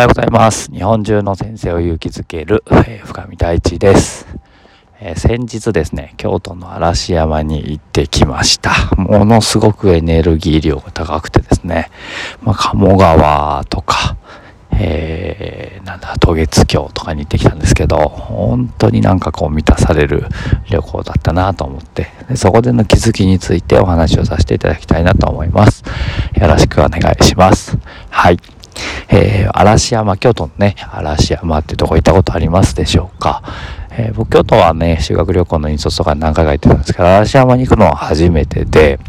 はようございます。日本中の先生を勇気づける、えー、深見大地です、えー、先日ですね、京都の嵐山に行ってきました。ものすごくエネルギー量が高くてですね、まあ、鴨川とか、えー、なんだ、渡月橋とかに行ってきたんですけど、本当になんかこう満たされる旅行だったなと思ってで、そこでの気づきについてお話をさせていただきたいなと思います。よろしくお願いします。はい。えー、嵐山、京都のね、嵐山ってとこ行ったことありますでしょうか。えー、僕、京都はね、修学旅行の印刷とか何回か行ってたんですけど、嵐山に行くのは初めてで、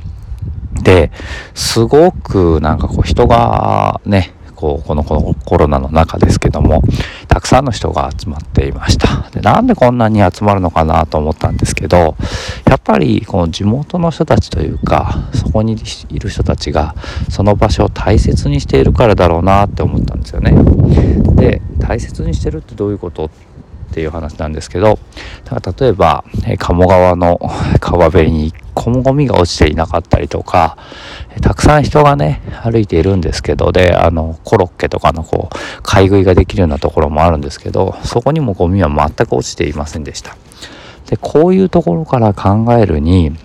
で、すごくなんかこう人がね、こうこのコロナの中ですけどもたくさんの人が集まっていました。でなんでこんなに集まるのかなと思ったんですけどやっぱりこの地元の人たちというかそこにいる人たちがその場所を大切にしているからだろうなって思ったんですよね。で大切にしてるってどういうこと？っていう話なんですけどだから例えば、え鴨川の川辺に一個もゴミが落ちていなかったりとかたくさん人がね歩いているんですけどであのコロッケとかのこう買い食いができるようなところもあるんですけどそこにもゴミは全く落ちていませんでした。でこういうところから考えるに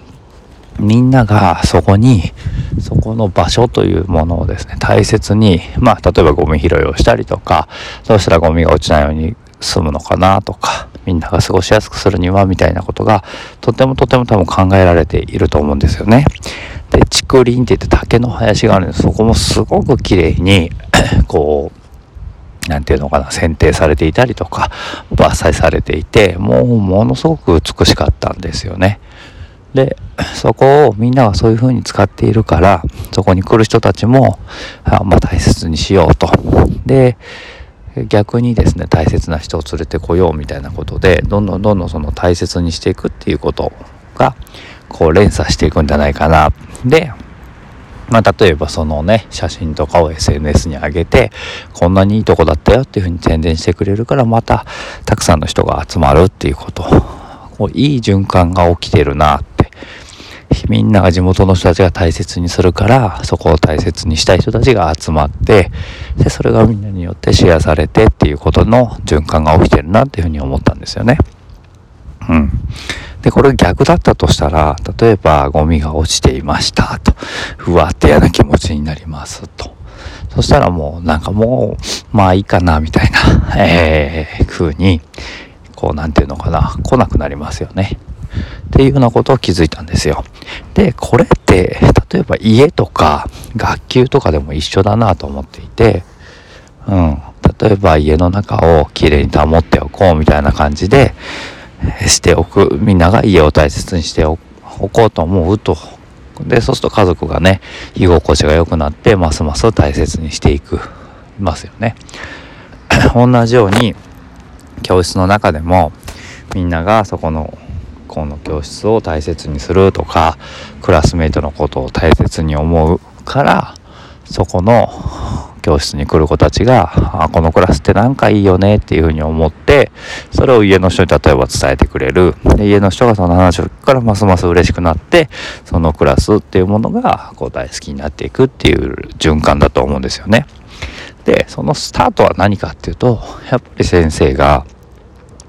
みんながそこにそこの場所というものをですね大切にまあ例えばゴミ拾いをしたりとかどうしたらゴミが落ちないように済むのかなとかみんなが過ごしやすくするにはみたいなことがとてもとても多分考えられていると思うんですよね。で竹林って言って竹の林があるんでそこもすごく綺麗に こう何て言うのかな剪定されていたりとか伐採されていてもうものすごく美しかったんですよね。でそこをみんながそういう風に使っているからそこに来る人たちもあ、まあ、大切にしようと。で逆にですね大切な人を連れてこようみたいなことでどんどんどんどんその大切にしていくっていうことがこう連鎖していくんじゃないかな。でまあ、例えばそのね写真とかを SNS に上げてこんなにいいとこだったよっていうふうに宣伝してくれるからまたたくさんの人が集まるっていうこと。こういい循環が起きてるなっみんなが地元の人たちが大切にするからそこを大切にしたい人たちが集まってでそれがみんなによってシェアされてっていうことの循環が起きてるなっていうふうに思ったんですよね。うん。で、これ逆だったとしたら、例えばゴミが落ちていましたと、うわって嫌な気持ちになりますと。そしたらもうなんかもう、まあいいかなみたいな、えー、風に、こうなんていうのかな、来なくなりますよね。っていうようなことを気づいたんですよ。で、これって、例えば家とか学級とかでも一緒だなと思っていて、うん。例えば家の中をきれいに保っておこうみたいな感じで、しておく。みんなが家を大切にしておこうと思うと。で、そうすると家族がね、居心地が良くなって、ますます大切にしていく、ますよね。同じように、教室の中でも、みんながそこのこの教室を大切にするとかクラスメイトのことを大切に思うからそこの教室に来る子たちがあこのクラスってなんかいいよねっていうふうに思ってそれを家の人に例えば伝えてくれるで家の人がその話を聞くからますます嬉しくなってそのクラスっていうものがこう大好きになっていくっていう循環だと思うんですよね。でそのスタートは何かっていうとやっぱり先生が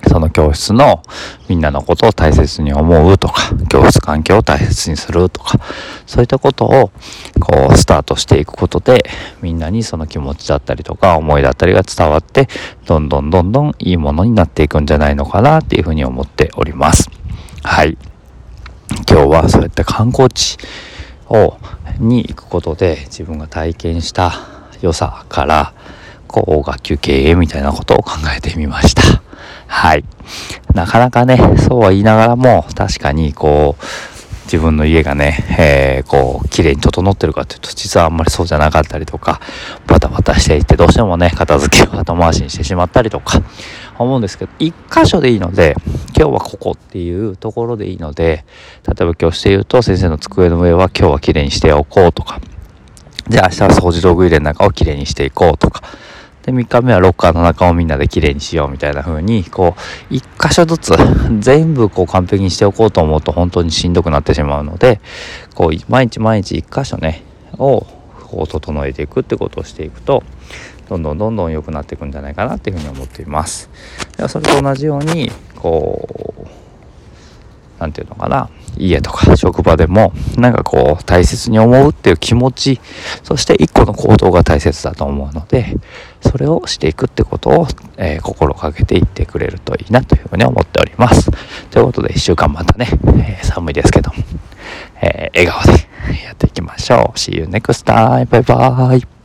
その教室のみんなのことを大切に思うとか、教室環境を大切にするとか、そういったことをこうスタートしていくことで、みんなにその気持ちだったりとか思いだったりが伝わって、どんどんどんどんいいものになっていくんじゃないのかなっていうふうに思っております。はい。今日はそうやって観光地をに行くことで自分が体験した良さからこう学級経営みたいなことを考えてみました。はい。なかなかね、そうは言いながらも、確かにこう、自分の家がね、えー、こう、綺麗に整ってるかっていうと、実はあんまりそうじゃなかったりとか、バタバタしていて、どうしてもね、片付けを後回しにしてしまったりとか、思うんですけど、一箇所でいいので、今日はここっていうところでいいので、例えば今日して言うと、先生の机の上は今日は綺麗にしておこうとか、じゃあ明日は掃除道具入れの中をきれいにしていこうとか、で、3日目はロッカーの中をみんなで綺麗にしようみたいな風に、こう、1箇所ずつ全部こう完璧にしておこうと思うと本当にしんどくなってしまうので、こう、毎日毎日1箇所ね、をこう整えていくってことをしていくとどんどんどんどん良くなっていくんじゃないかなっていうふうに思っています。ではそれと同じようにこう何て言うのかな家とか職場でもなんかこう大切に思うっていう気持ちそして一個の行動が大切だと思うのでそれをしていくってことを、えー、心がけていってくれるといいなというふうに思っております。ということで1週間またね、えー、寒いですけど、えー、笑顔でやっていきましょう。See you next time! バイバイ。